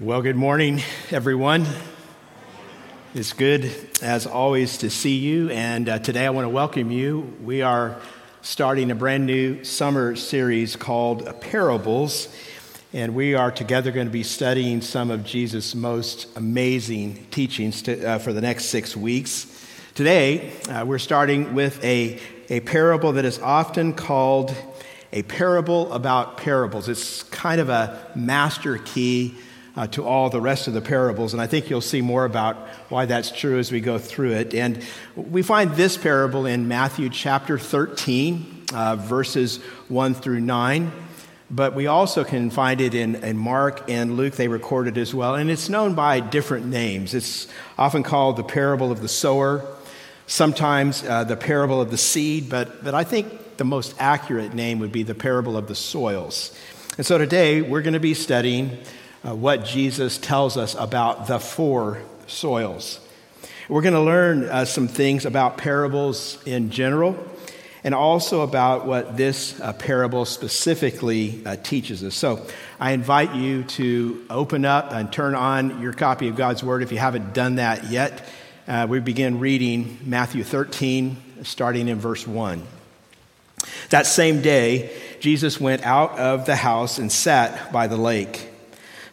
Well, good morning, everyone. It's good, as always, to see you. And uh, today I want to welcome you. We are starting a brand new summer series called Parables. And we are together going to be studying some of Jesus' most amazing teachings to, uh, for the next six weeks. Today, uh, we're starting with a, a parable that is often called a parable about parables. It's kind of a master key uh, to all the rest of the parables. And I think you'll see more about why that's true as we go through it. And we find this parable in Matthew chapter 13, uh, verses 1 through 9. But we also can find it in, in Mark and Luke, they record it as well. And it's known by different names. It's often called the parable of the sower, sometimes uh, the parable of the seed, but, but I think the most accurate name would be the parable of the soils. And so today we're going to be studying uh, what Jesus tells us about the four soils. We're going to learn uh, some things about parables in general and also about what this uh, parable specifically uh, teaches us. So I invite you to open up and turn on your copy of God's Word if you haven't done that yet. Uh, we begin reading Matthew 13, starting in verse 1. That same day, Jesus went out of the house and sat by the lake.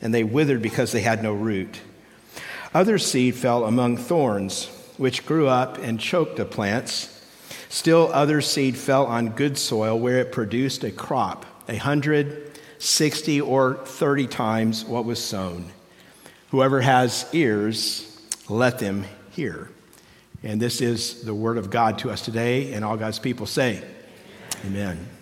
and they withered because they had no root. Other seed fell among thorns, which grew up and choked the plants. Still, other seed fell on good soil where it produced a crop, a hundred, sixty, or thirty times what was sown. Whoever has ears, let them hear. And this is the word of God to us today, and all God's people say, Amen. Amen.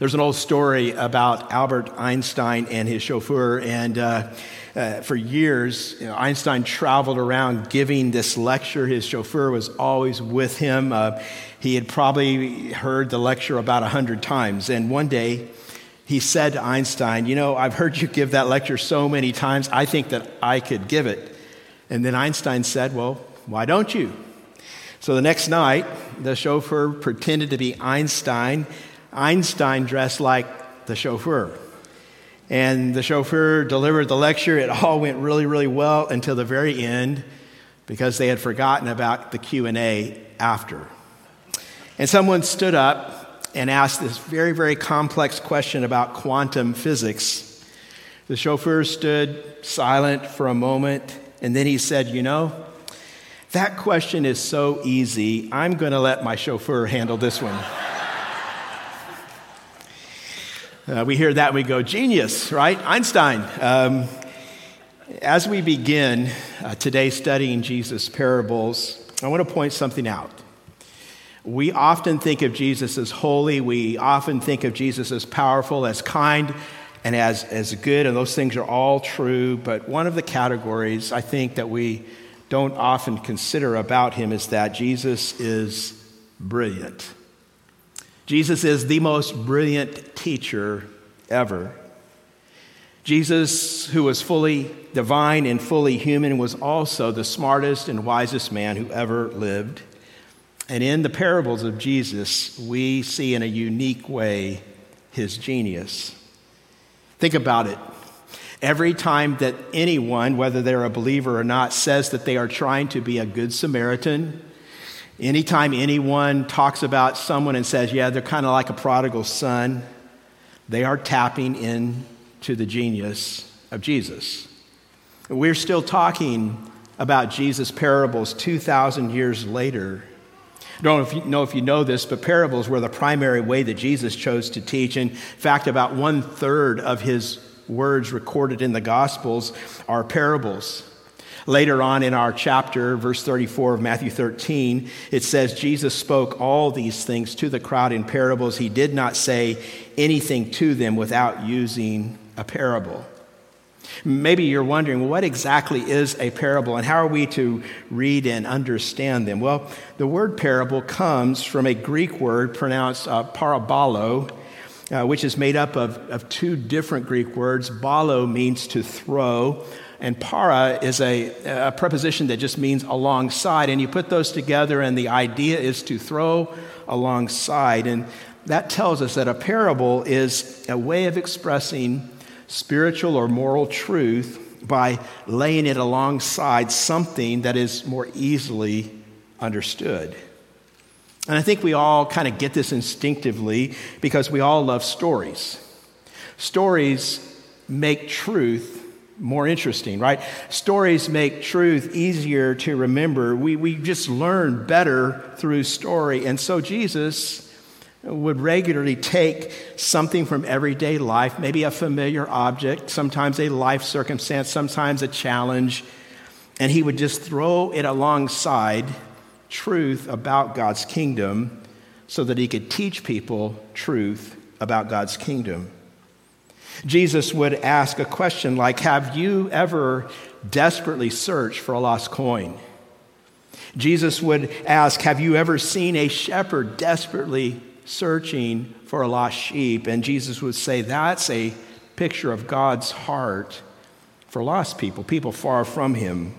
There's an old story about Albert Einstein and his chauffeur, and uh, uh, for years, you know, Einstein traveled around giving this lecture. His chauffeur was always with him. Uh, he had probably heard the lecture about a hundred times, and one day he said to Einstein, You know, I've heard you give that lecture so many times, I think that I could give it. And then Einstein said, Well, why don't you? So the next night, the chauffeur pretended to be Einstein Einstein dressed like the chauffeur. And the chauffeur delivered the lecture. It all went really, really well until the very end because they had forgotten about the Q&A after. And someone stood up and asked this very, very complex question about quantum physics. The chauffeur stood silent for a moment and then he said, You know, that question is so easy, I'm going to let my chauffeur handle this one. Uh, we hear that and we go, genius, right? Einstein. Um, as we begin uh, today studying Jesus' parables, I want to point something out. We often think of Jesus as holy, we often think of Jesus as powerful, as kind, and as, as good, and those things are all true. But one of the categories I think that we don't often consider about him is that Jesus is brilliant. Jesus is the most brilliant teacher ever. Jesus, who was fully divine and fully human, was also the smartest and wisest man who ever lived. And in the parables of Jesus, we see in a unique way his genius. Think about it. Every time that anyone, whether they're a believer or not, says that they are trying to be a good Samaritan, Anytime anyone talks about someone and says, yeah, they're kind of like a prodigal son, they are tapping into the genius of Jesus. We're still talking about Jesus' parables 2,000 years later. I don't know if you know this, but parables were the primary way that Jesus chose to teach. In fact, about one third of his words recorded in the Gospels are parables. Later on in our chapter, verse 34 of Matthew 13, it says, Jesus spoke all these things to the crowd in parables. He did not say anything to them without using a parable. Maybe you're wondering, well, what exactly is a parable and how are we to read and understand them? Well, the word parable comes from a Greek word pronounced uh, parabolo, uh, which is made up of, of two different Greek words. Balo means to throw, and para is a, a preposition that just means alongside. And you put those together, and the idea is to throw alongside. And that tells us that a parable is a way of expressing spiritual or moral truth by laying it alongside something that is more easily understood. And I think we all kind of get this instinctively because we all love stories. Stories make truth more interesting, right? Stories make truth easier to remember. We, we just learn better through story. And so Jesus would regularly take something from everyday life, maybe a familiar object, sometimes a life circumstance, sometimes a challenge, and he would just throw it alongside truth about God's kingdom so that he could teach people truth about God's kingdom. Jesus would ask a question like Have you ever desperately searched for a lost coin? Jesus would ask Have you ever seen a shepherd desperately searching for a lost sheep? And Jesus would say That's a picture of God's heart for lost people, people far from him.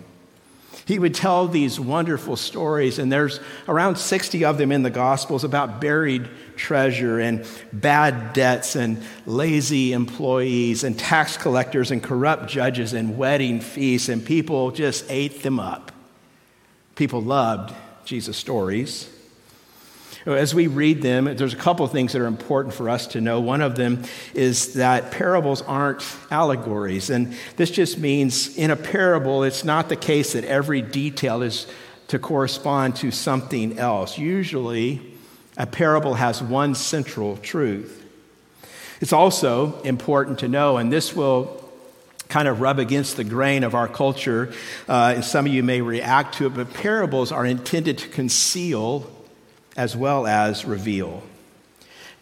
He would tell these wonderful stories, and there's around 60 of them in the Gospels about buried treasure and bad debts and lazy employees and tax collectors and corrupt judges and wedding feasts, and people just ate them up. People loved Jesus' stories. As we read them, there's a couple of things that are important for us to know. One of them is that parables aren't allegories. And this just means in a parable, it's not the case that every detail is to correspond to something else. Usually, a parable has one central truth. It's also important to know, and this will kind of rub against the grain of our culture, uh, and some of you may react to it, but parables are intended to conceal as well as reveal.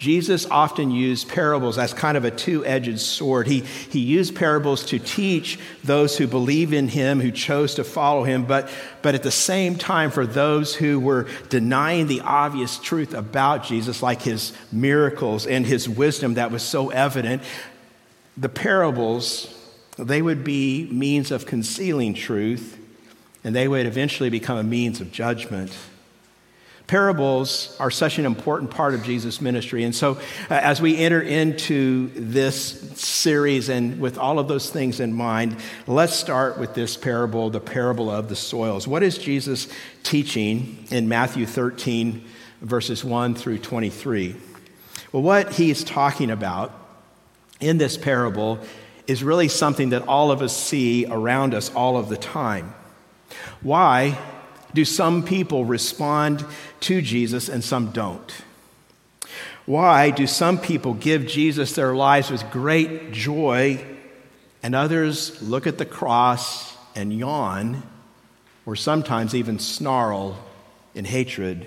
Jesus often used parables as kind of a two edged sword. He, he used parables to teach those who believe in him, who chose to follow him, but, but at the same time, for those who were denying the obvious truth about Jesus, like his miracles and his wisdom that was so evident, the parables, they would be means of concealing truth, and they would eventually become a means of judgment. Parables are such an important part of Jesus' ministry. And so, uh, as we enter into this series and with all of those things in mind, let's start with this parable, the parable of the soils. What is Jesus teaching in Matthew 13, verses 1 through 23? Well, what he's talking about in this parable is really something that all of us see around us all of the time. Why do some people respond to Jesus and some don't? Why do some people give Jesus their lives with great joy and others look at the cross and yawn or sometimes even snarl in hatred?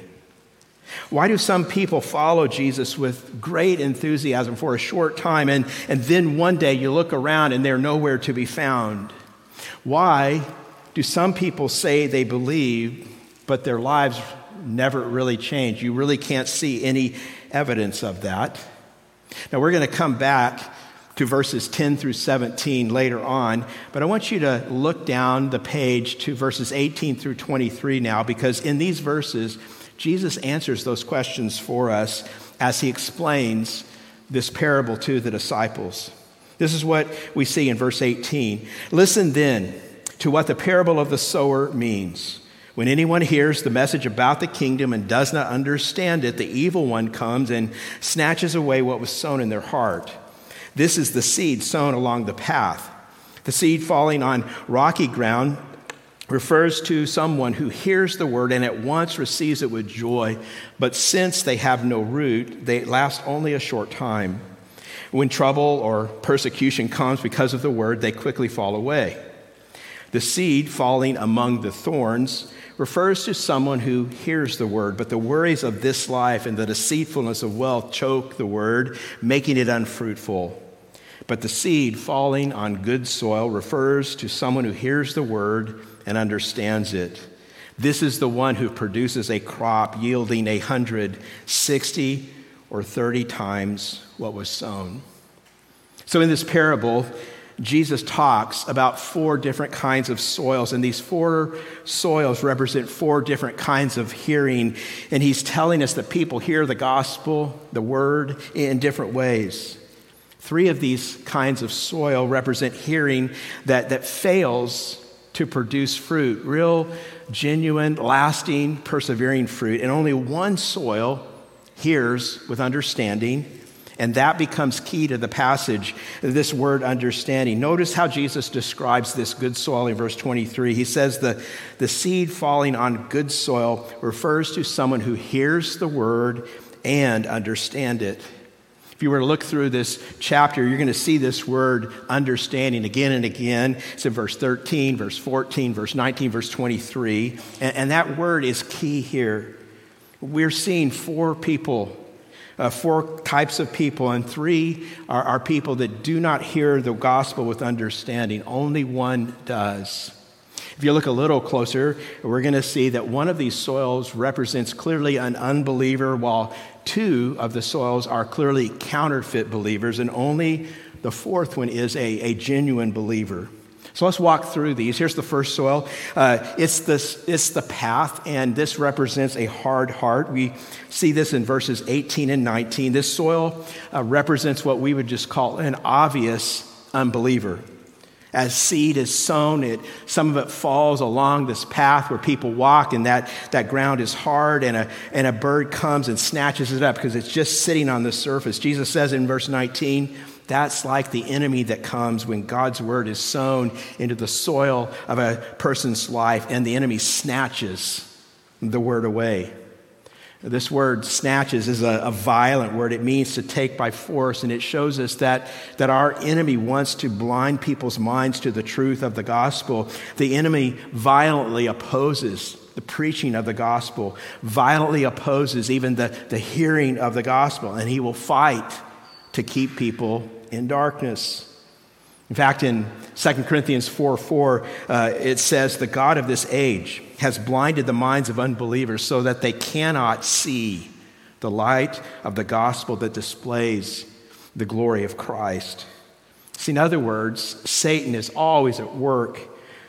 Why do some people follow Jesus with great enthusiasm for a short time and, and then one day you look around and they're nowhere to be found? Why do some people say they believe, but their lives never really change? You really can't see any evidence of that. Now, we're going to come back to verses 10 through 17 later on, but I want you to look down the page to verses 18 through 23 now, because in these verses, Jesus answers those questions for us as he explains this parable to the disciples. This is what we see in verse 18. Listen then to what the parable of the sower means. When anyone hears the message about the kingdom and does not understand it, the evil one comes and snatches away what was sown in their heart. This is the seed sown along the path. The seed falling on rocky ground refers to someone who hears the word and at once receives it with joy, but since they have no root, they last only a short time. When trouble or persecution comes because of the word, they quickly fall away. The seed falling among the thorns refers to someone who hears the word, but the worries of this life and the deceitfulness of wealth choke the word, making it unfruitful. But the seed falling on good soil refers to someone who hears the word and understands it. This is the one who produces a crop yielding a hundred, sixty, or thirty times what was sown. So, in this parable, Jesus talks about four different kinds of soils, and these four soils represent four different kinds of hearing. And he's telling us that people hear the gospel, the word, in different ways. Three of these kinds of soil represent hearing that, that fails to produce fruit, real, genuine, lasting, persevering fruit. And only one soil hears with understanding and that becomes key to the passage, this word understanding. Notice how Jesus describes this good soil in verse 23. He says the, the seed falling on good soil refers to someone who hears the word and understand it. If you were to look through this chapter, you're going to see this word understanding again and again. It's in verse 13, verse 14, verse 19, verse 23. And, and that word is key here. We're seeing four people uh, four types of people, and three are, are people that do not hear the gospel with understanding. Only one does. If you look a little closer, we're going to see that one of these soils represents clearly an unbeliever, while two of the soils are clearly counterfeit believers, and only the fourth one is a, a genuine believer. So let's walk through these. Here's the first soil. Uh, it's, this, it's the path, and this represents a hard heart. We see this in verses 18 and 19. This soil uh, represents what we would just call an obvious unbeliever. As seed is sown, it, some of it falls along this path where people walk, and that, that ground is hard, and a, and a bird comes and snatches it up because it's just sitting on the surface. Jesus says in verse 19, that's like the enemy that comes when God's word is sown into the soil of a person's life and the enemy snatches the word away. This word snatches is a, a, violent word. It means to take by force, and it shows us that, that our enemy wants to blind people's minds to the truth of the gospel. The enemy violently opposes the preaching of the gospel, violently opposes even the, the hearing of the gospel, and he will fight to keep people in darkness. In fact, in 2 Corinthians 4 4, uh, it says, The God of this age has blinded the minds of unbelievers so that they cannot see the light of the gospel that displays the glory of Christ. See, in other words, Satan is always at work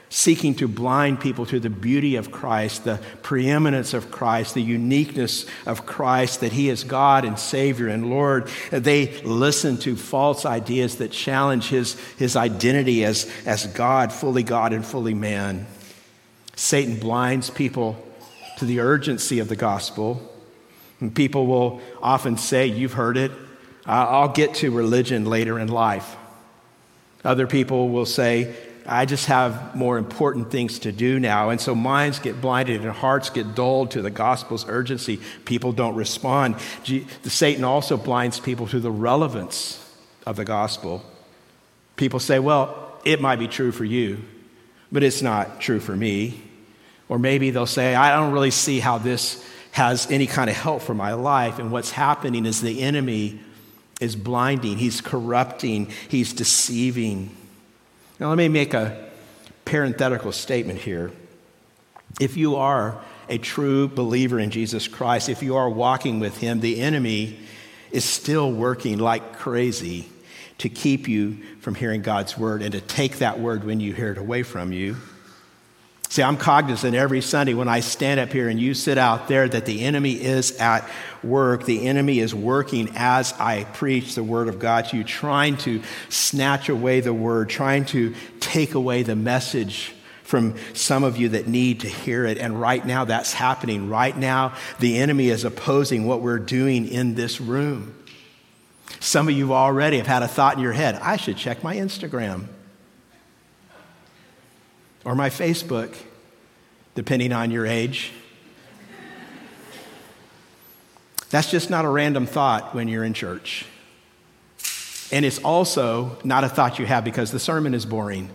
seeking to blind people to the beauty of Christ, the preeminence of Christ, the uniqueness of Christ, that He is God and Savior and Lord. They listen to false ideas that challenge His, his identity as, as God, fully God and fully man. Satan blinds people to the urgency of the gospel. And people will often say, You've heard it, I'll get to religion later in life. Other people will say, I just have more important things to do now. And so minds get blinded and hearts get dulled to the gospel's urgency. People don't respond. The Satan also blinds people to the relevance of the gospel. People say, well, it might be true for you, but it's not true for me. Or maybe they'll say, I don't really see how this has any kind of help for my life. And what's happening is the enemy is blinding, he's corrupting, he's deceiving. Now, let me make a parenthetical statement here. If you are a true believer in Jesus Christ, if you are walking with Him, the enemy is still working like crazy to keep you from hearing God's word and to take that word when you hear it away from you. See, I'm cognizant every Sunday when I stand up here and you sit out there that the enemy is at work. The enemy is working as I preach the word of God to you, trying to snatch away the word, trying to take away the message from some of you that need to hear it. And right now, that's happening. Right now, the enemy is opposing what we're doing in this room. Some of you already have had a thought in your head I should check my Instagram or my Facebook, depending on your age. That's just not a random thought when you're in church. And it's also not a thought you have because the sermon is boring.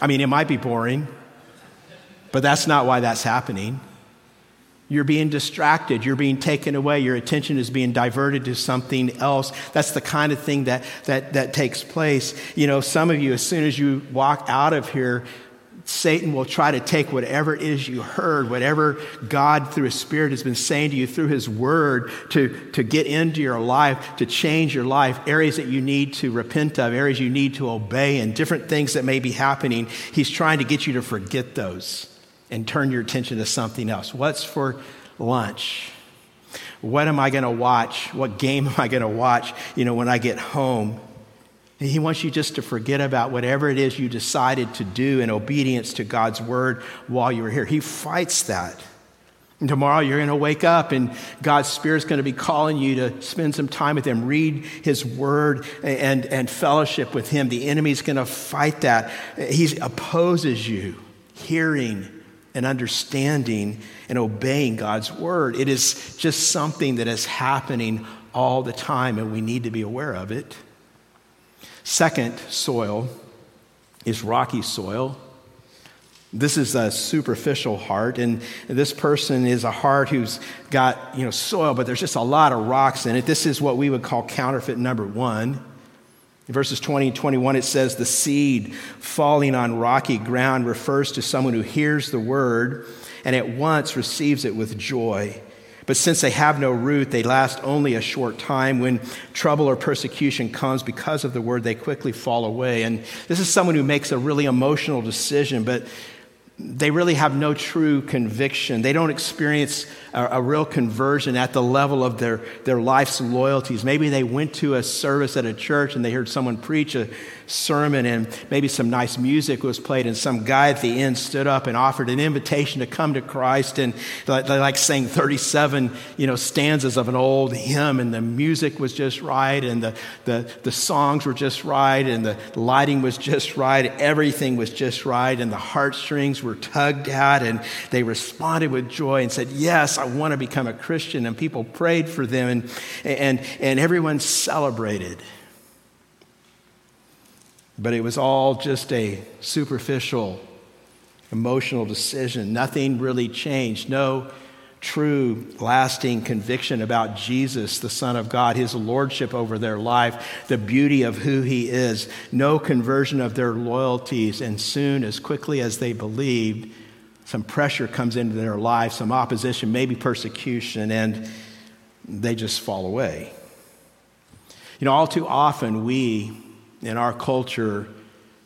I mean, it might be boring, but that's not why that's happening. You're being distracted. You're being taken away. Your attention is being diverted to something else. That's the kind of thing that, that, that takes place. You know, some of you, as soon as you walk out of here, Satan will try to take whatever it is you heard, whatever God through His Spirit has been saying to you through His Word to, to get into your life, to change your life, areas that you need to repent of, areas you need to obey, and different things that may be happening. He's trying to get you to forget those and turn your attention to something else. What's for lunch? What am I going to watch? What game am I going to watch, you know, when I get home? He wants you just to forget about whatever it is you decided to do in obedience to God's word while you were here. He fights that. And tomorrow you're going to wake up and God's Spirit's going to be calling you to spend some time with Him, read His Word and, and fellowship with Him. The enemy's going to fight that. He opposes you, hearing and understanding and obeying God's Word. It is just something that is happening all the time, and we need to be aware of it. Second soil is rocky soil. This is a superficial heart, and this person is a heart who's got you know soil, but there's just a lot of rocks in it. This is what we would call counterfeit number one. In verses 20 and 21, it says, The seed falling on rocky ground refers to someone who hears the word and at once receives it with joy. But since they have no root, they last only a short time. When trouble or persecution comes because of the word, they quickly fall away. And this is someone who makes a really emotional decision, but they really have no true conviction. They don't experience a, a, real conversion at the level of their, their life's loyalties. Maybe they went to a service at a church and they heard someone preach a sermon and maybe some nice music was played and some guy at the end stood up and offered an invitation to come to Christ and they like sang 37 you know stanzas of an old hymn and the music was just right and the, the, the songs were just right and the lighting was just right everything was just right and the heartstrings were tugged at and they responded with joy and said yes I want to become a Christian and people prayed for them and and, and everyone celebrated but it was all just a superficial, emotional decision. Nothing really changed. No true, lasting conviction about Jesus, the Son of God, his lordship over their life, the beauty of who he is. No conversion of their loyalties. And soon, as quickly as they believed, some pressure comes into their life, some opposition, maybe persecution, and they just fall away. You know, all too often we in our culture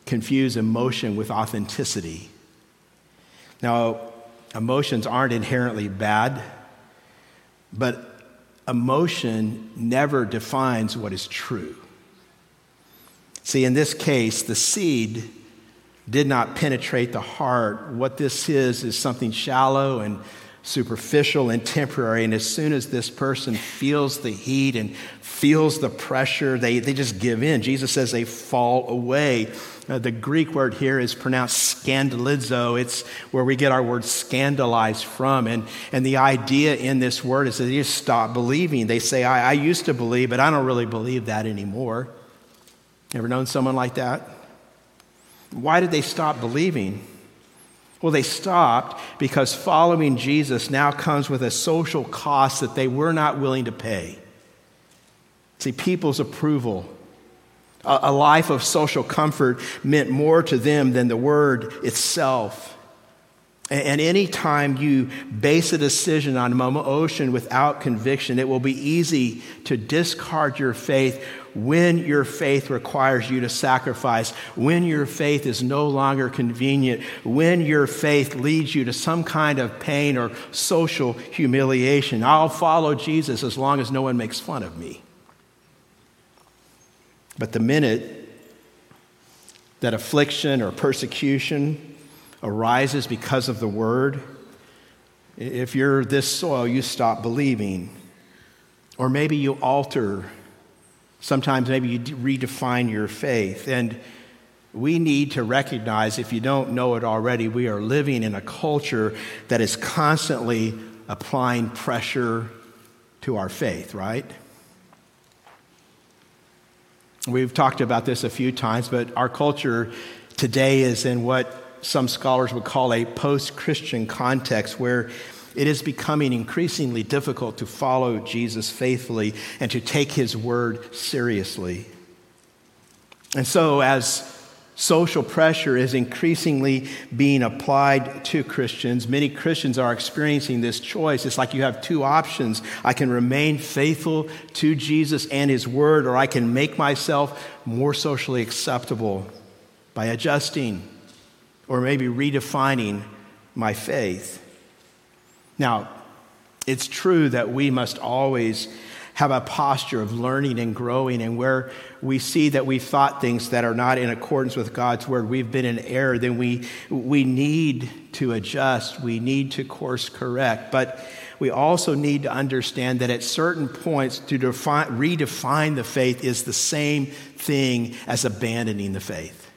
confuse emotion with authenticity. Now, emotions aren't inherently bad, but emotion never defines what is true. See, in this case, the seed did not penetrate the heart. What this is, is something shallow and superficial and temporary. And as soon as this person feels the heat and feels the pressure, they, they just give in. Jesus says they fall away. Uh, the Greek word here is pronounced scandalizo. It's where we get our word scandalized from. And, and the idea in this word is that they just stop believing. They say, I, I used to believe, but I don't really believe that anymore. Ever known someone like that? Why did they stop believing? Well, they stopped because following Jesus now comes with a social cost that they were not willing to pay. See, people's approval, a, life of social comfort meant more to them than the word itself. And any time you base a decision on emotion without conviction, it will be easy to discard your faith when your faith requires you to sacrifice, when your faith is no longer convenient, when your faith leads you to some kind of pain or social humiliation. I'll follow Jesus as long as no one makes fun of me. But the minute that affliction or persecution arises because of the word, if you're this soil, you stop believing. Or maybe you alter. Sometimes maybe you redefine your faith. And we need to recognize, if you don't know it already, we are living in a culture that is constantly applying pressure to our faith, right? We've talked about this a few times, but our culture today is in what some scholars would call a post Christian context where it is becoming increasingly difficult to follow Jesus faithfully and to take his word seriously. And so, as social pressure is increasingly being applied to Christians, many Christians are experiencing this choice. It's like you have two options I can remain faithful to Jesus and his word, or I can make myself more socially acceptable by adjusting or maybe redefining my faith. Now, it's true that we must always have a posture of learning and growing, and where we see that we've thought things that are not in accordance with God's word, we've been in error, then we, we need to adjust, we need to course correct. But we also need to understand that at certain points, to define, redefine the faith is the same thing as abandoning the faith,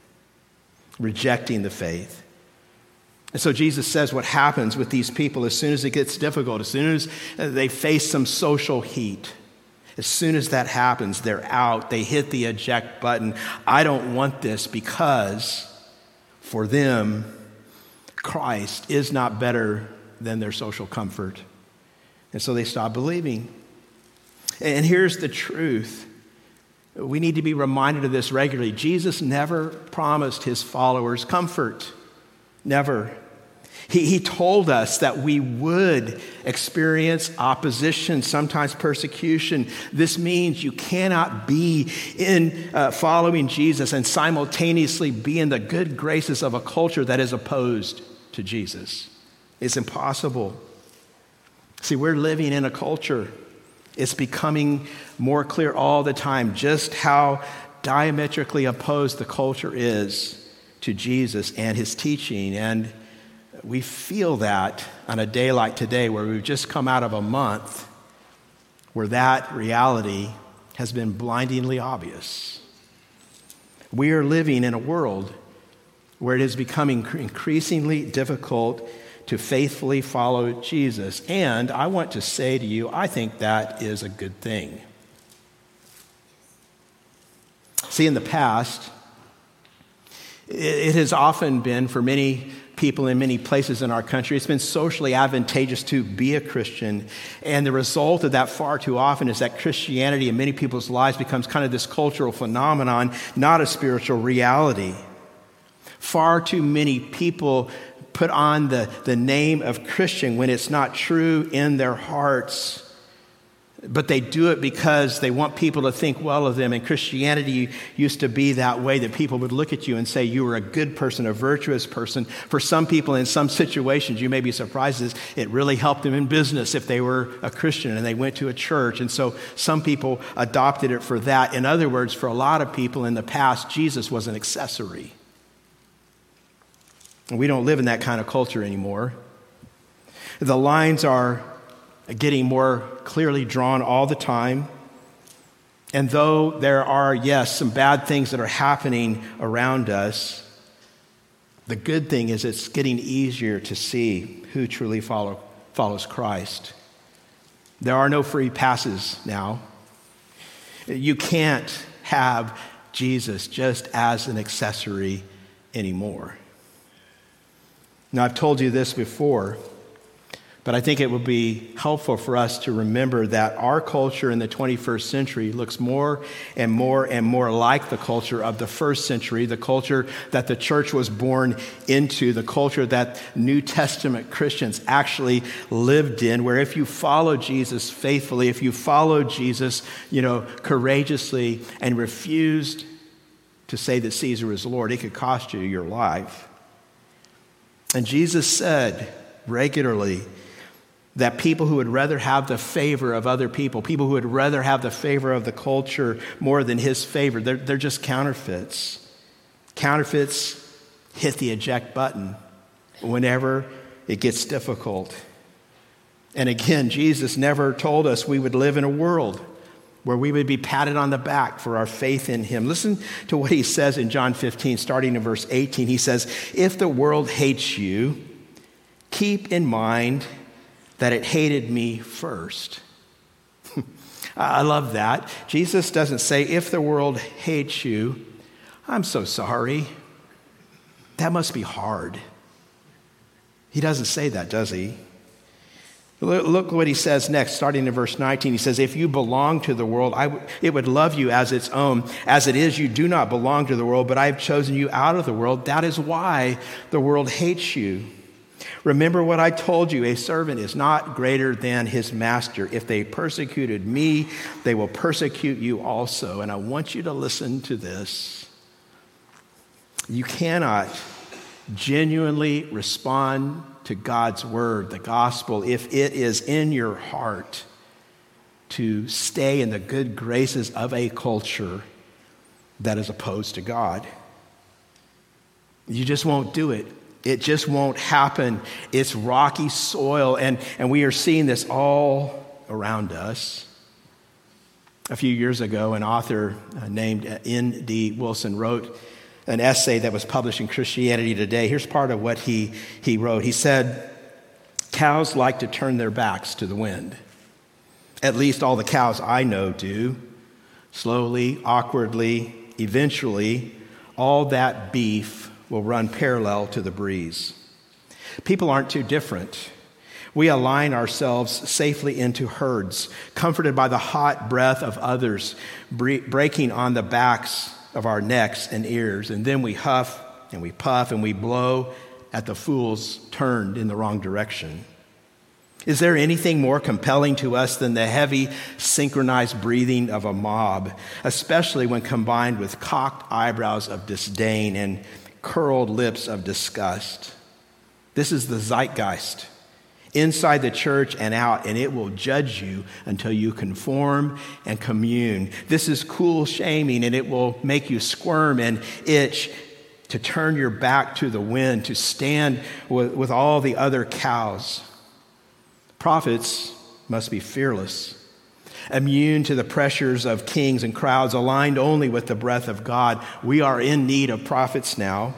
rejecting the faith. And so Jesus says what happens with these people as soon as it gets difficult, as soon as they face some social heat. As soon as that happens, they're out. They hit the eject button. I don't want this because for them, Christ is not better than their social comfort. And so they stop believing. And here's the truth we need to be reminded of this regularly. Jesus never promised his followers comfort. Never. He, he told us that we would experience opposition, sometimes persecution. This means you cannot be in uh, following Jesus and simultaneously be in the good graces of a culture that is opposed to Jesus. It's impossible. See, we're living in a culture. It's becoming more clear all the time just how diametrically opposed the culture is to Jesus and his teaching. And we feel that on a day like today, where we've just come out of a month where that reality has been blindingly obvious. We are living in a world where it is becoming increasingly difficult to faithfully follow Jesus. And I want to say to you, I think that is a good thing. See, in the past, it has often been for many people in many places in our country. It's been socially advantageous to be a Christian. And the result of that far too often is that Christianity in many people's lives becomes kind of this cultural phenomenon, not a spiritual reality. Far too many people put on the, the name of Christian when it's not true in their hearts but they do it because they want people to think well of them. And Christianity used to be that way that people would look at you and say you were a good person, a virtuous person. For some people, in some situations, you may be surprised, it really helped them in business if they were a Christian and they went to a church. And so some people adopted it for that. In other words, for a lot of people in the past, Jesus was an accessory. And we don't live in that kind of culture anymore. The lines are getting more clearly drawn all the time. And though there are, yes, some bad things that are happening around us, the good thing is it's getting easier to see who truly follow, follows Christ. There are no free passes now. You can't have Jesus just as an accessory anymore. Now, I've told you this before. But I think it would be helpful for us to remember that our culture in the 21st century looks more and more and more like the culture of the first century, the culture that the church was born into, the culture that New Testament Christians actually lived in, where if you follow Jesus faithfully, if you follow Jesus, you know, courageously and refused to say that Caesar is Lord, it could cost you your life. And Jesus said regularly, that people who would rather have the favor of other people, people who would rather have the favor of the culture more than his favor, they're, they're just counterfeits. Counterfeits hit the eject button whenever it gets difficult. And again, Jesus never told us we would live in a world where we would be patted on the back for our faith in him. Listen to what he says in John 15, starting in verse 18. He says, If the world hates you, keep in mind that it hated me first. I love that. Jesus doesn't say, if the world hates you, I'm so sorry. That must be hard. He doesn't say that, does he? Look what he says next, starting in verse 19. He says, If you belong to the world, w- it would love you as its own. As it is, you do not belong to the world, but I have chosen you out of the world. That is why the world hates you. Remember what I told you a servant is not greater than his master. If they persecuted me, they will persecute you also. And I want you to listen to this. You cannot genuinely respond to God's word, the gospel, if it is in your heart to stay in the good graces of a culture that is opposed to God. You just won't do it. It just won't happen. It's rocky soil, and, and we are seeing this all around us. A few years ago, an author uh, named N.D. Wilson wrote an essay that was published in Christianity Today. Here's part of what he, he wrote. He said, Cows like to turn their backs to the wind. At least all the cows I know do. Slowly, awkwardly, eventually, all that beef will run parallel to the breeze. People aren't too different. We align ourselves safely into herds, comforted by the hot breath of others, breaking on the backs of our necks and ears, and then we huff and we puff and we blow at the fools turned in the wrong direction. Is there anything more compelling to us than the heavy, synchronized breathing of a mob, especially when combined with cocked eyebrows of disdain and curled lips of disgust? This is the zeitgeist inside the church and out, and it will judge you until you conform and commune. This is cool shaming, and it will make you squirm and itch to turn your back to the wind, to stand with, with all the other cows. Prophets must be fearless, immune to the pressures of kings and crowds, aligned only with the breath of God. We are in need of prophets now.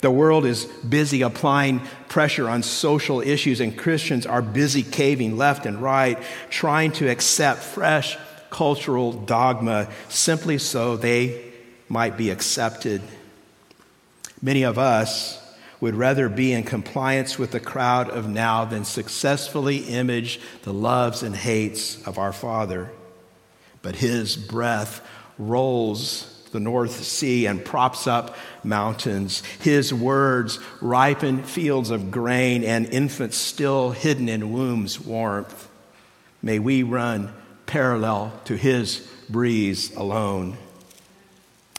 The world is busy applying pressure on social issues, and Christians are busy caving left and right, trying to accept fresh cultural dogma simply so they might be accepted. Many of us would rather be in compliance with the crowd of now than successfully image the loves and hates of our Father. But his breath rolls the North Sea and props up mountains. His words ripen fields of grain and infants still hidden in wombs' warmth. May we run parallel to his breeze alone.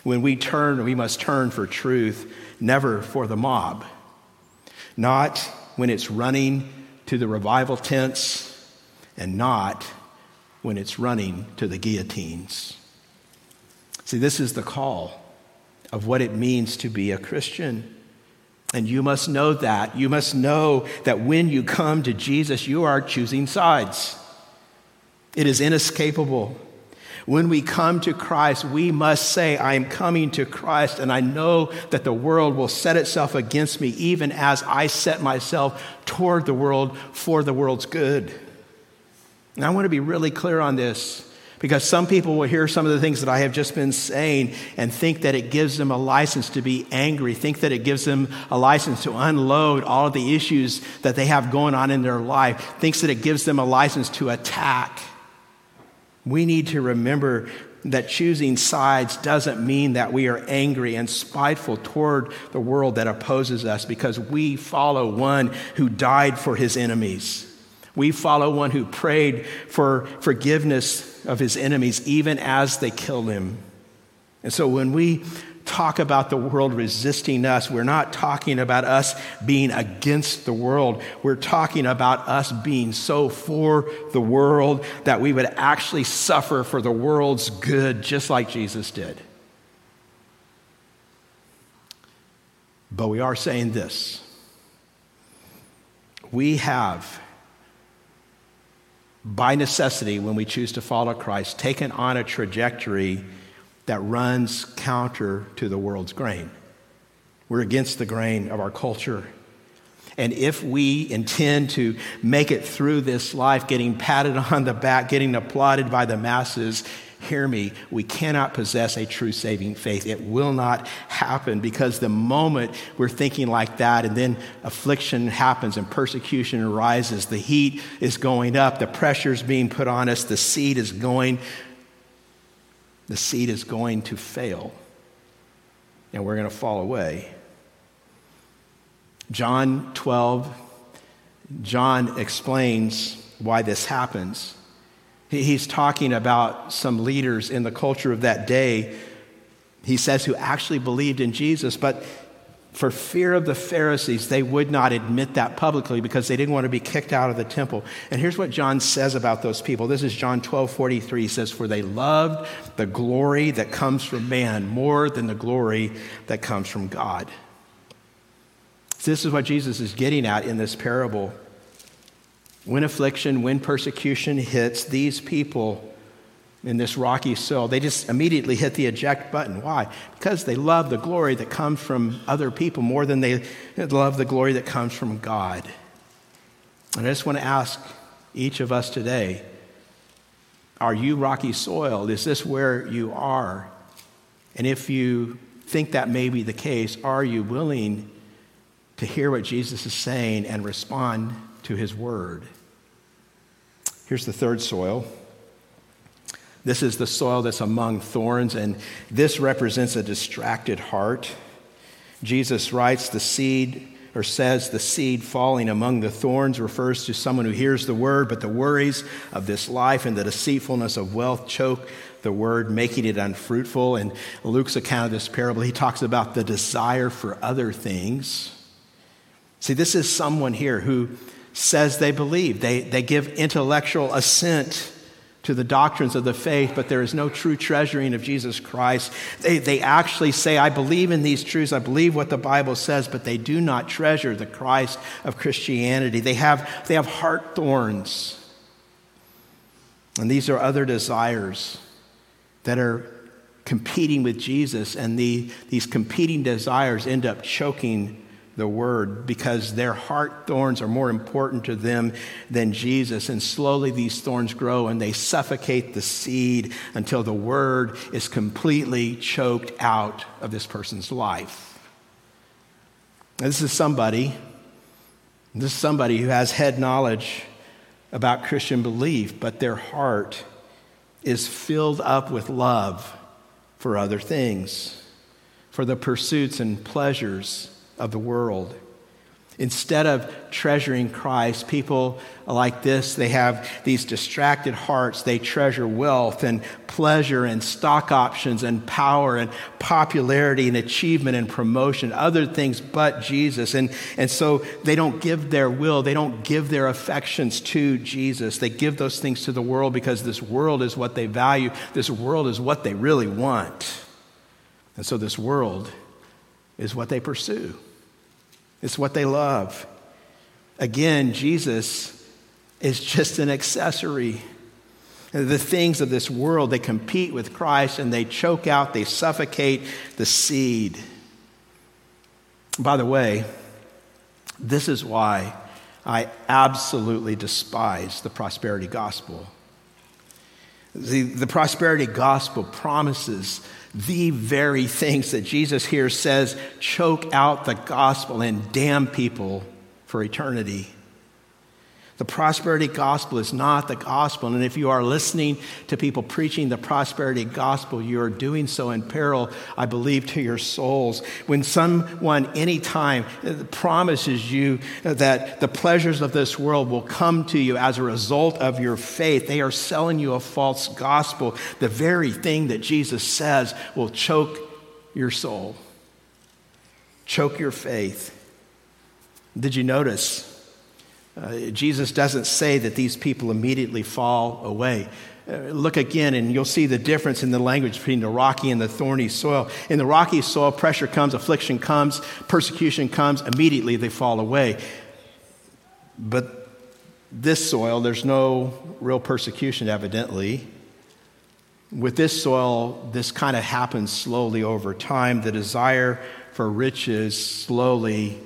When we turn, we must turn for truth, never for the mob. Not when it's running to the revival tents, and not when it's running to the guillotines. See, this is the call of what it means to be a Christian. And you must know that. You must know that when you come to Jesus, you are choosing sides. It is inescapable. When we come to Christ, we must say, I am coming to Christ, and I know that the world will set itself against me, even as I set myself toward the world for the world's good. And I want to be really clear on this. Because some people will hear some of the things that I have just been saying and think that it gives them a license to be angry, think that it gives them a license to unload all of the issues that they have going on in their life, thinks that it gives them a license to attack. We need to remember that choosing sides doesn't mean that we are angry and spiteful toward the world that opposes us because we follow one who died for his enemies. We follow one who prayed for forgiveness of his enemies even as they killed him. And so when we talk about the world resisting us, we're not talking about us being against the world. We're talking about us being so for the world that we would actually suffer for the world's good, just like Jesus did. But we are saying this we have by necessity, when we choose to follow Christ, taken on a trajectory that runs counter to the world's grain. We're against the grain of our culture. And if we intend to make it through this life, getting patted on the back, getting applauded by the masses, hear me, we cannot possess a true saving faith. It will not happen because the moment we're thinking like that and then affliction happens and persecution arises, the heat is going up, the pressure is being put on us, the seed is going, the seed is going to fail and we're going to fall away. John 12, John explains why this happens. He's talking about some leaders in the culture of that day, he says, who actually believed in Jesus, but for fear of the Pharisees, they would not admit that publicly because they didn't want to be kicked out of the temple. And here's what John says about those people. This is John 12 43. He says, For they loved the glory that comes from man more than the glory that comes from God. This is what Jesus is getting at in this parable. When affliction, when persecution hits these people in this rocky soil, they just immediately hit the eject button. Why? Because they love the glory that comes from other people more than they love the glory that comes from God. And I just want to ask each of us today are you rocky soil? Is this where you are? And if you think that may be the case, are you willing to hear what Jesus is saying and respond to his word. Here's the third soil. This is the soil that's among thorns, and this represents a distracted heart. Jesus writes the seed, or says the seed falling among the thorns refers to someone who hears the word, but the worries of this life and the deceitfulness of wealth choke the word, making it unfruitful. And Luke's account of this parable, he talks about the desire for other things. See, this is someone here who says they believe. They, they give intellectual assent to the doctrines of the faith, but there is no true treasuring of Jesus Christ. They, they actually say, I believe in these truths, I believe what the Bible says, but they do not treasure the Christ of Christianity. They have, they have heart thorns. And these are other desires that are competing with Jesus, and the, these competing desires end up choking the word because their heart thorns are more important to them than Jesus. And slowly these thorns grow and they suffocate the seed until the word is completely choked out of this person's life. Now, this is somebody, this is somebody who has head knowledge about Christian belief, but their heart is filled up with love for other things, for the pursuits and pleasures of the world. Instead of treasuring Christ, people like this, they have these distracted hearts. They treasure wealth and pleasure and stock options and power and popularity and achievement and promotion, other things but Jesus. And, and so they don't give their will, they don't give their affections to Jesus. They give those things to the world because this world is what they value, this world is what they really want. And so this world is what they pursue, it's what they love. Again, Jesus is just an accessory. The things of this world, they compete with Christ and they choke out, they suffocate the seed. By the way, this is why I absolutely despise the prosperity gospel. The, the prosperity gospel promises the very things that Jesus here says choke out the gospel and damn people for eternity. The prosperity gospel is not the gospel. And if you are listening to people preaching the prosperity gospel, you are doing so in peril, I believe, to your souls. When someone, anytime, promises you that the pleasures of this world will come to you as a result of your faith, they are selling you a false gospel. The very thing that Jesus says will choke your soul, choke your faith. Did you notice? Uh, Jesus doesn't say that these people immediately fall away. Uh, look again, and you'll see the difference in the language between the rocky and the thorny soil. In the rocky soil, pressure comes, affliction comes, persecution comes, immediately they fall away. But this soil, there's no real persecution, evidently. With this soil, this kind of happens slowly over time. The desire for riches slowly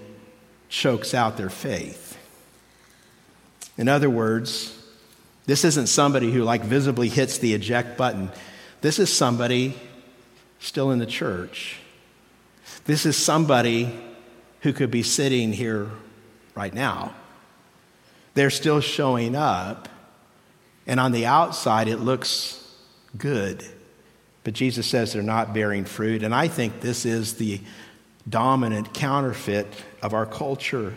chokes out their faith. In other words, this isn't somebody who like visibly hits the eject button. this is somebody still in the church. This is somebody who could be sitting here right now. They're still showing up, and on the outside, it looks good. But Jesus says they're not bearing fruit, and I think this is the dominant counterfeit of our culture.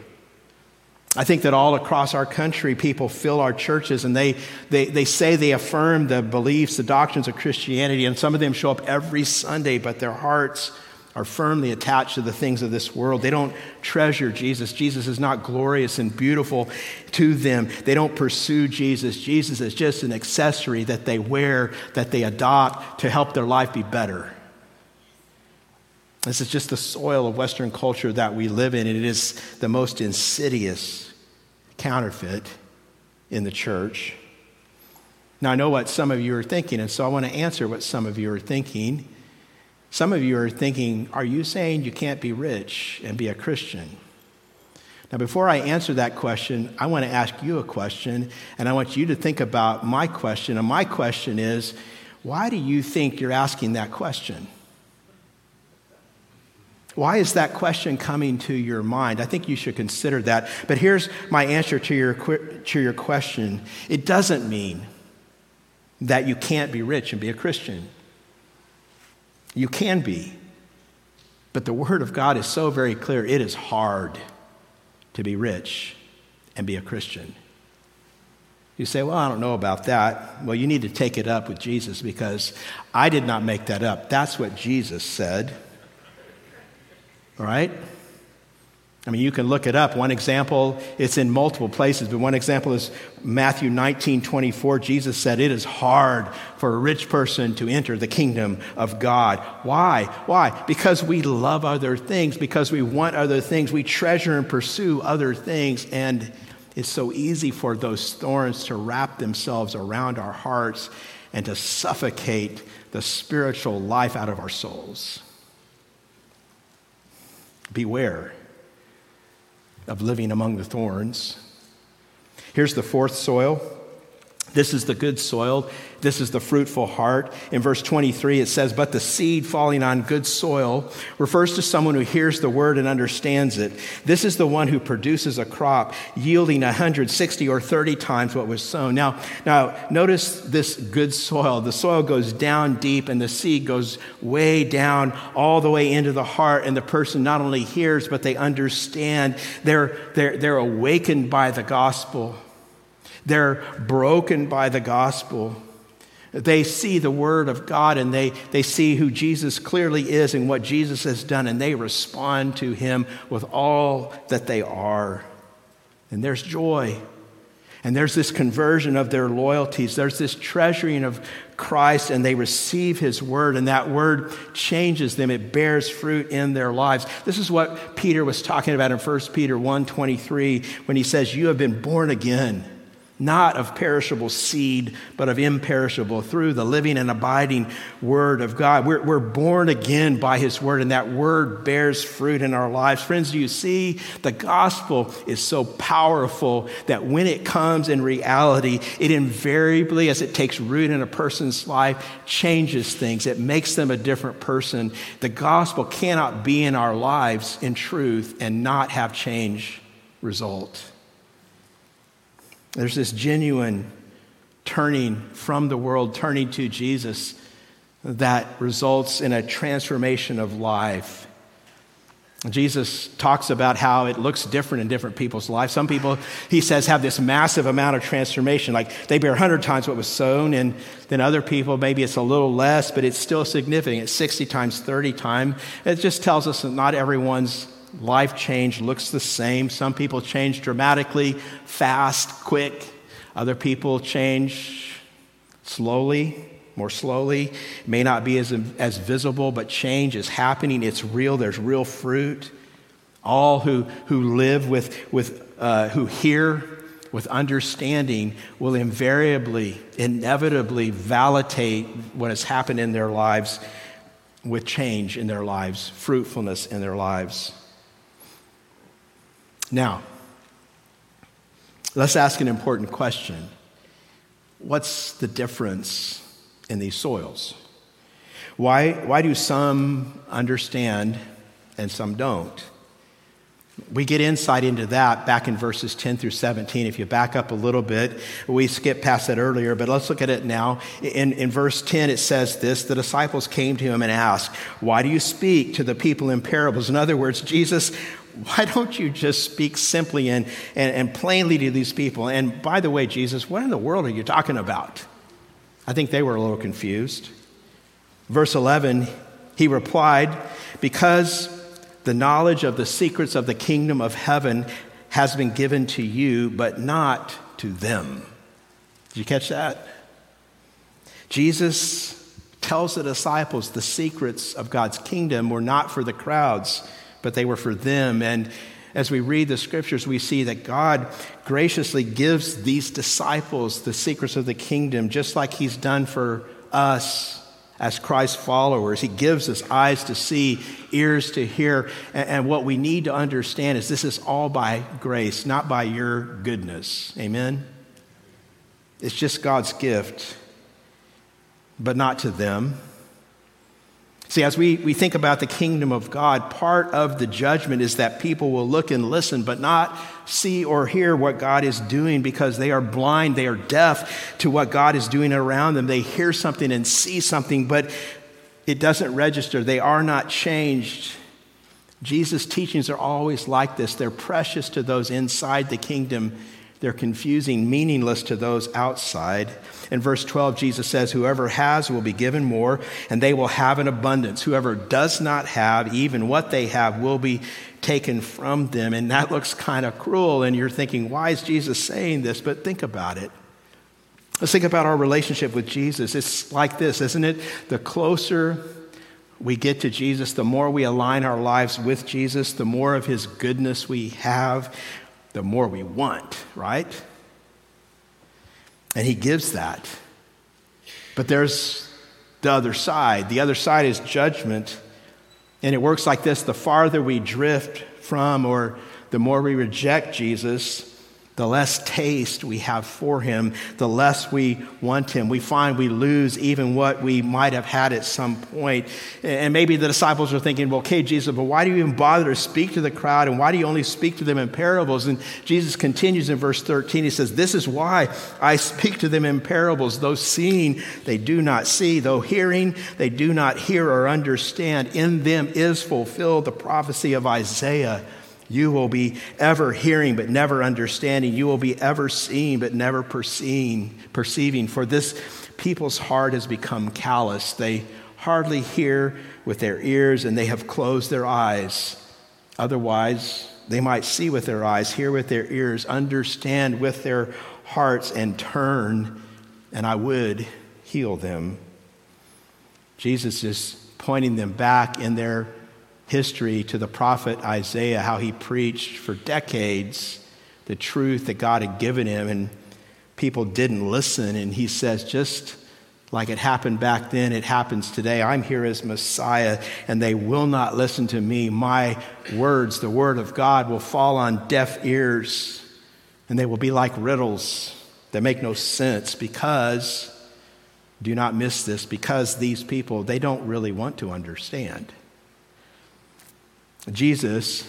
I think that all across our country, people fill our churches and they, they, they say they affirm the beliefs, the doctrines of Christianity, and some of them show up every Sunday, but their hearts are firmly attached to the things of this world. They don't treasure Jesus. Jesus is not glorious and beautiful to them. They don't pursue Jesus. Jesus is just an accessory that they wear, that they adopt to help their life be better. This is just the soil of Western culture that we live in, and it is the most insidious counterfeit in the church. Now, I know what some of you are thinking, and so I want to answer what some of you are thinking. Some of you are thinking, Are you saying you can't be rich and be a Christian? Now, before I answer that question, I want to ask you a question, and I want you to think about my question. And my question is, why do you think you're asking that question? Why is that question coming to your mind? I think you should consider that. But here's my answer to your, to your question it doesn't mean that you can't be rich and be a Christian. You can be. But the Word of God is so very clear it is hard to be rich and be a Christian. You say, Well, I don't know about that. Well, you need to take it up with Jesus because I did not make that up. That's what Jesus said. All right? I mean, you can look it up. One example, it's in multiple places, but one example is Matthew 19 24. Jesus said, It is hard for a rich person to enter the kingdom of God. Why? Why? Because we love other things, because we want other things, we treasure and pursue other things, and it's so easy for those thorns to wrap themselves around our hearts and to suffocate the spiritual life out of our souls. Beware of living among the thorns. Here's the fourth soil this is the good soil. This is the fruitful heart. In verse 23, it says, But the seed falling on good soil refers to someone who hears the word and understands it. This is the one who produces a crop yielding 160 or 30 times what was sown. Now, now notice this good soil. The soil goes down deep and the seed goes way down all the way into the heart. And the person not only hears, but they understand. They're, they're, they're awakened by the gospel. They're broken by the gospel. They see the word of God and they, they see who Jesus clearly is and what Jesus has done, and they respond to him with all that they are. And there's joy. And there's this conversion of their loyalties. There's this treasuring of Christ, and they receive his word, and that word changes them. It bears fruit in their lives. This is what Peter was talking about in 1 Peter 1:23 when he says, You have been born again not of perishable seed, but of imperishable, through the living and abiding Word of God. We're, we're, born again by His Word, and that Word bears fruit in our lives. Friends, do you see? The gospel is so powerful that when it comes in reality, it invariably, as it takes root in a person's life, changes things. It makes them a different person. The gospel cannot be in our lives in truth and not have change result. There's this genuine turning from the world, turning to Jesus that results in a transformation of life. Jesus talks about how it looks different in different people's lives. Some people, he says, have this massive amount of transformation, like they bear 100 times what was sown, and then other people, maybe it's a little less, but it's still significant. It's 60 times, 30 times. It just tells us that not everyone's life change looks the same. Some people change dramatically, fast, quick. Other people change slowly, more slowly. It may not be as, as visible, but change is happening. It's real. There's real fruit. All who, who live with, with uh, who hear with understanding will invariably, inevitably validate what has happened in their lives with change in their lives, fruitfulness in their lives. Now, let's ask an important question What's the difference in these soils? Why, why do some understand and some don't? We get insight into that back in verses 10 through 17. If you back up a little bit, we skipped past that earlier, but let's look at it now. In, in verse 10, it says this The disciples came to him and asked, Why do you speak to the people in parables? In other words, Jesus, why don't you just speak simply and, and, and plainly to these people? And by the way, Jesus, what in the world are you talking about? I think they were a little confused. Verse 11, he replied, Because the knowledge of the secrets of the kingdom of heaven has been given to you, but not to them. Did you catch that? Jesus tells the disciples the secrets of God's kingdom were not for the crowds, but they were for them. And as we read the scriptures, we see that God graciously gives these disciples the secrets of the kingdom, just like He's done for us as Christ followers. He gives us eyes to see, ears to hear. And, and, what we need to understand is this is all by grace, not by your goodness. Amen? It's just God's gift, but not to them. See, as we, we think about the kingdom of God, part of the judgment is that people will look and listen, but not see or hear what God is doing because they are blind, they are deaf to what God is doing around them. They hear something and see something, but it doesn't register. They are not changed. Jesus' teachings are always like this. They're precious to those inside the kingdom they're confusing, meaningless to those outside. In verse 12, Jesus says, Whoever has will be given more, and they will have an abundance. Whoever does not have, even what they have, will be taken from them. And that looks kind of cruel. And you're thinking, why is Jesus saying this? But think about it. Let's think about our relationship with Jesus. It's like this, isn't it? The closer we get to Jesus, the more we align our lives with Jesus, the more of his goodness we have, the more we want, right? And he gives that. But there's the other side. The other side is judgment. And it works like this the farther we drift from or the more we reject Jesus, the less taste we have for him, the less we want him. We find we lose even what we might have had at some point. And maybe the disciples are thinking, well, okay, Jesus, but why do you even bother to speak to the crowd? And why do you only speak to them in parables? And Jesus continues in verse 13. He says, This is why I speak to them in parables. Though seeing, they do not see. Though hearing, they do not hear or understand. In them is fulfilled the prophecy of Isaiah. You will be ever hearing but never understanding. You will be ever seeing but never perceiving, perceiving. For this people's heart has become callous. They hardly hear with their ears and they have closed their eyes. Otherwise, they might see with their eyes, hear with their ears, understand with their hearts, and turn, and I would heal them. Jesus is pointing them back in their history to the prophet Isaiah, how he preached for decades the truth that God had given him, and people didn't listen. And he says, just like it happened back then, it happens today. I'm here as Messiah, and they will not listen to me. My words, the word of God, will fall on deaf ears, and they will be like riddles that make no sense because, do not miss this, because these people, they don't really want to understand. Jesus,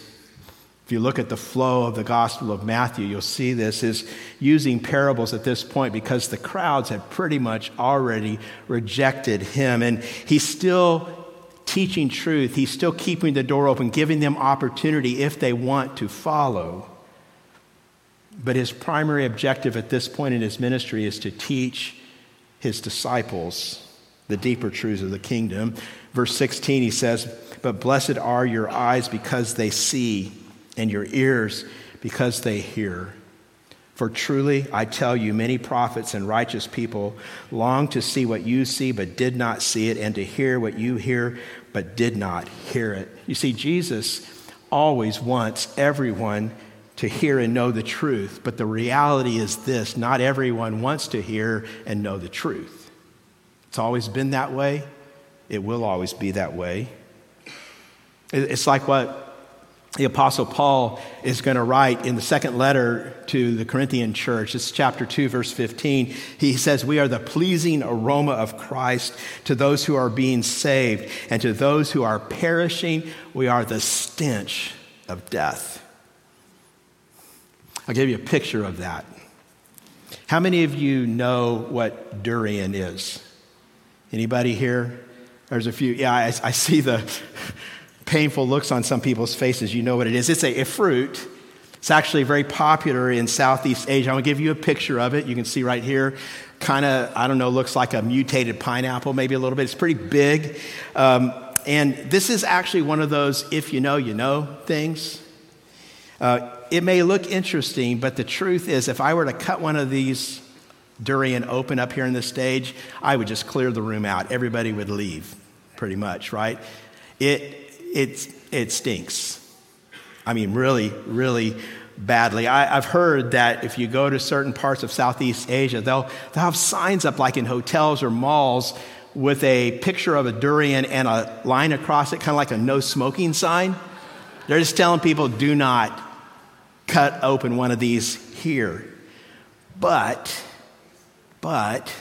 if you look at the flow of the Gospel of Matthew, you'll see this is using parables at this point because the crowds had pretty much already rejected him. And he's still teaching truth, he's still keeping the door open, giving them opportunity if they want to follow. But his primary objective at this point in his ministry is to teach his disciples the deeper truths of the kingdom. Verse 16, he says, but blessed are your eyes because they see, and your ears because they hear. For truly, I tell you, many prophets and righteous people long to see what you see, but did not see it, and to hear what you hear, but did not hear it. You see, Jesus always wants everyone to hear and know the truth, but the reality is this not everyone wants to hear and know the truth. It's always been that way, it will always be that way. It's like what the Apostle Paul is going to write in the second letter to the Corinthian church. It's chapter 2, verse 15. He says, We are the pleasing aroma of Christ to those who are being saved, and to those who are perishing, we are the stench of death. I'll give you a picture of that. How many of you know what durian is? Anybody here? There's a few. Yeah, I, I see the painful looks on some people's faces, you know what it is. It's a, a fruit. It's actually very popular in Southeast Asia. I'm going to give you a picture of it. You can see right here. Kind of, I don't know, looks like a mutated pineapple, maybe a little bit. It's pretty big. Um, and this is actually one of those if you know, you know things. Uh, it may look interesting, but the truth is, if I were to cut one of these durian open up here in the stage, I would just clear the room out. Everybody would leave, pretty much, right? It, it, it stinks. I mean, really, really badly. I, have heard that if you go to certain parts of Southeast Asia, they'll, they'll have signs up like in hotels or malls with a picture of a durian and a line across it, kind of like a no smoking sign. They're just telling people do not cut open one of these here. But, but,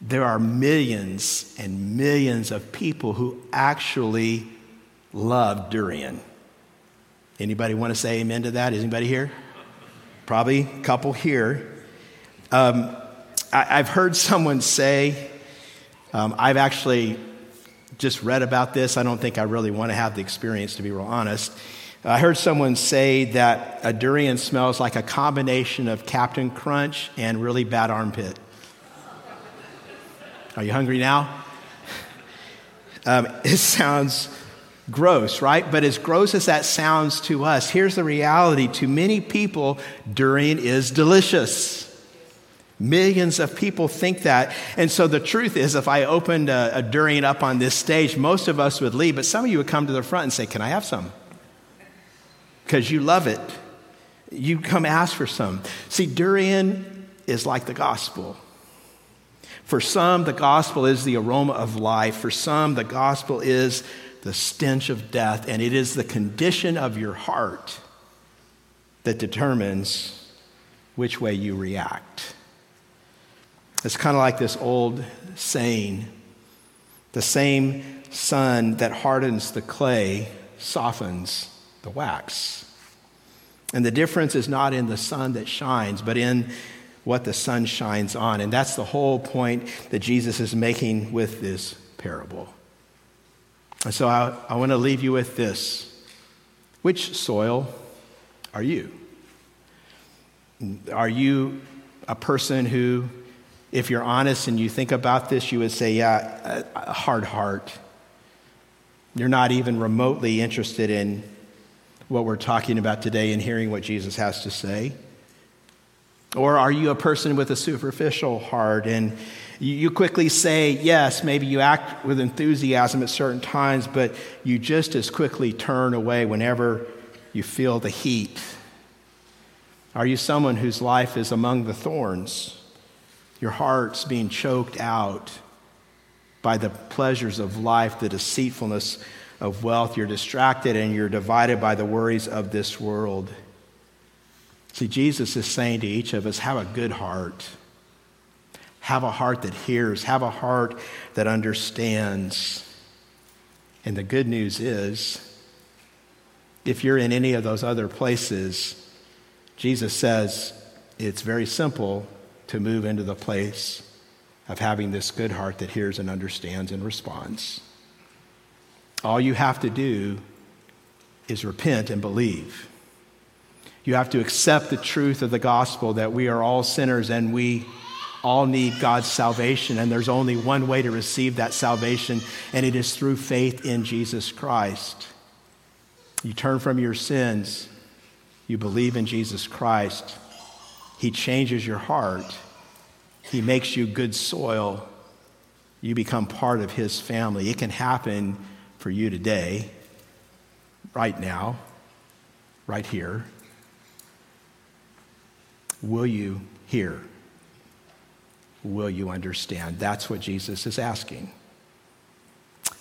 there are millions and millions of people who actually love durian. Anybody want to say amen to that? Is anybody here? Probably a couple here. Um, I, have heard someone say, um, I've actually just read about this. I don't think I really want to have the experience, to be real honest. I heard someone say that a durian smells like a combination of Captain Crunch and really bad armpit. Are you hungry now? Um, it sounds gross, right? But as gross as that sounds to us, here's the reality to many people, durian is delicious. Millions of people think that. And so the truth is, if I opened a, a, durian up on this stage, most of us would leave, but some of you would come to the front and say, Can I have some? Because you love it. You come ask for some. See, durian is like the gospel. For some, the gospel is the aroma of life. For some, the gospel is the stench of death, and it is the condition of your heart that determines which way you react. It's kind of like this old saying the same sun that hardens the clay softens the wax. And the difference is not in the sun that shines, but in what the sun shines on. And that's the whole point that Jesus is making with this parable. And so I, I want to leave you with this. Which soil are you? Are you a person who, if you're honest and you think about this, you would say, yeah, a hard heart. You're not even remotely interested in what we're talking about today and hearing what Jesus has to say? Or are you a person with a superficial heart and you quickly say yes, maybe you act with enthusiasm at certain times, but you just as quickly turn away whenever you feel the heat? Are you someone whose life is among the thorns? Your heart's being choked out by the pleasures of life, the deceitfulness of wealth. You're distracted and you're divided by the worries of this world. See, Jesus is saying to each of us, have a good heart. Have a heart that hears. Have a heart that understands. And the good news is, if you're in any of those other places, Jesus says it's very simple to move into the place of having this good heart that hears and understands and responds. All you have to do is repent and believe. You have to accept the truth of the gospel that we are all sinners and we all need God's salvation, and there's only one way to receive that salvation, and it is through faith in Jesus Christ. You turn from your sins, you believe in Jesus Christ, He changes your heart, He makes you good soil, you become part of His family. It can happen for you today, right now, right here. Will you hear? Will you understand? That's what Jesus is asking.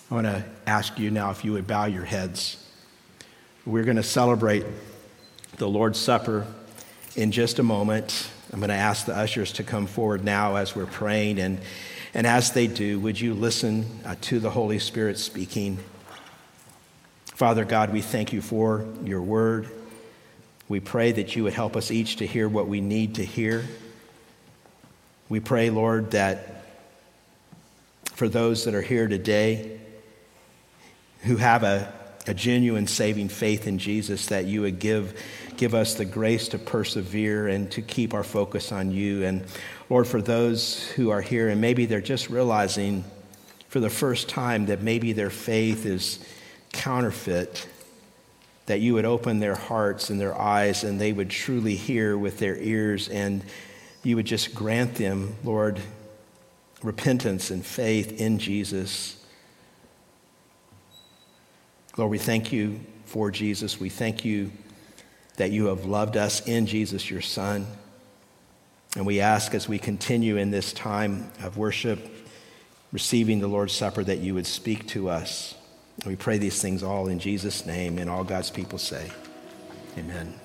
I want to ask you now if you would bow your heads We're going to celebrate the Lord's Supper in just a moment. I'm going to ask the ushers to come forward now as we're praying. And, and as they do, would you listen uh, to the Holy Spirit speaking? Father God, we thank you for your word. We pray that you would help us each to hear what we need to hear. We pray, Lord, that for those that are here today who have a, a genuine saving faith in Jesus, that you would give, give us the grace to persevere and to keep our focus on you. And Lord, for those who are here and maybe they're just realizing for the first time that maybe their faith is counterfeit, that you would open their hearts and their eyes and they would truly hear with their ears and you would just grant them, Lord, repentance and faith in Jesus. Lord, we thank you for Jesus. We thank you that you have loved us in Jesus, your Son. And we ask as we continue in this time of worship, receiving the Lord's Supper, that you would speak to us. We pray these things all in Jesus' name, and all God's people say, Amen.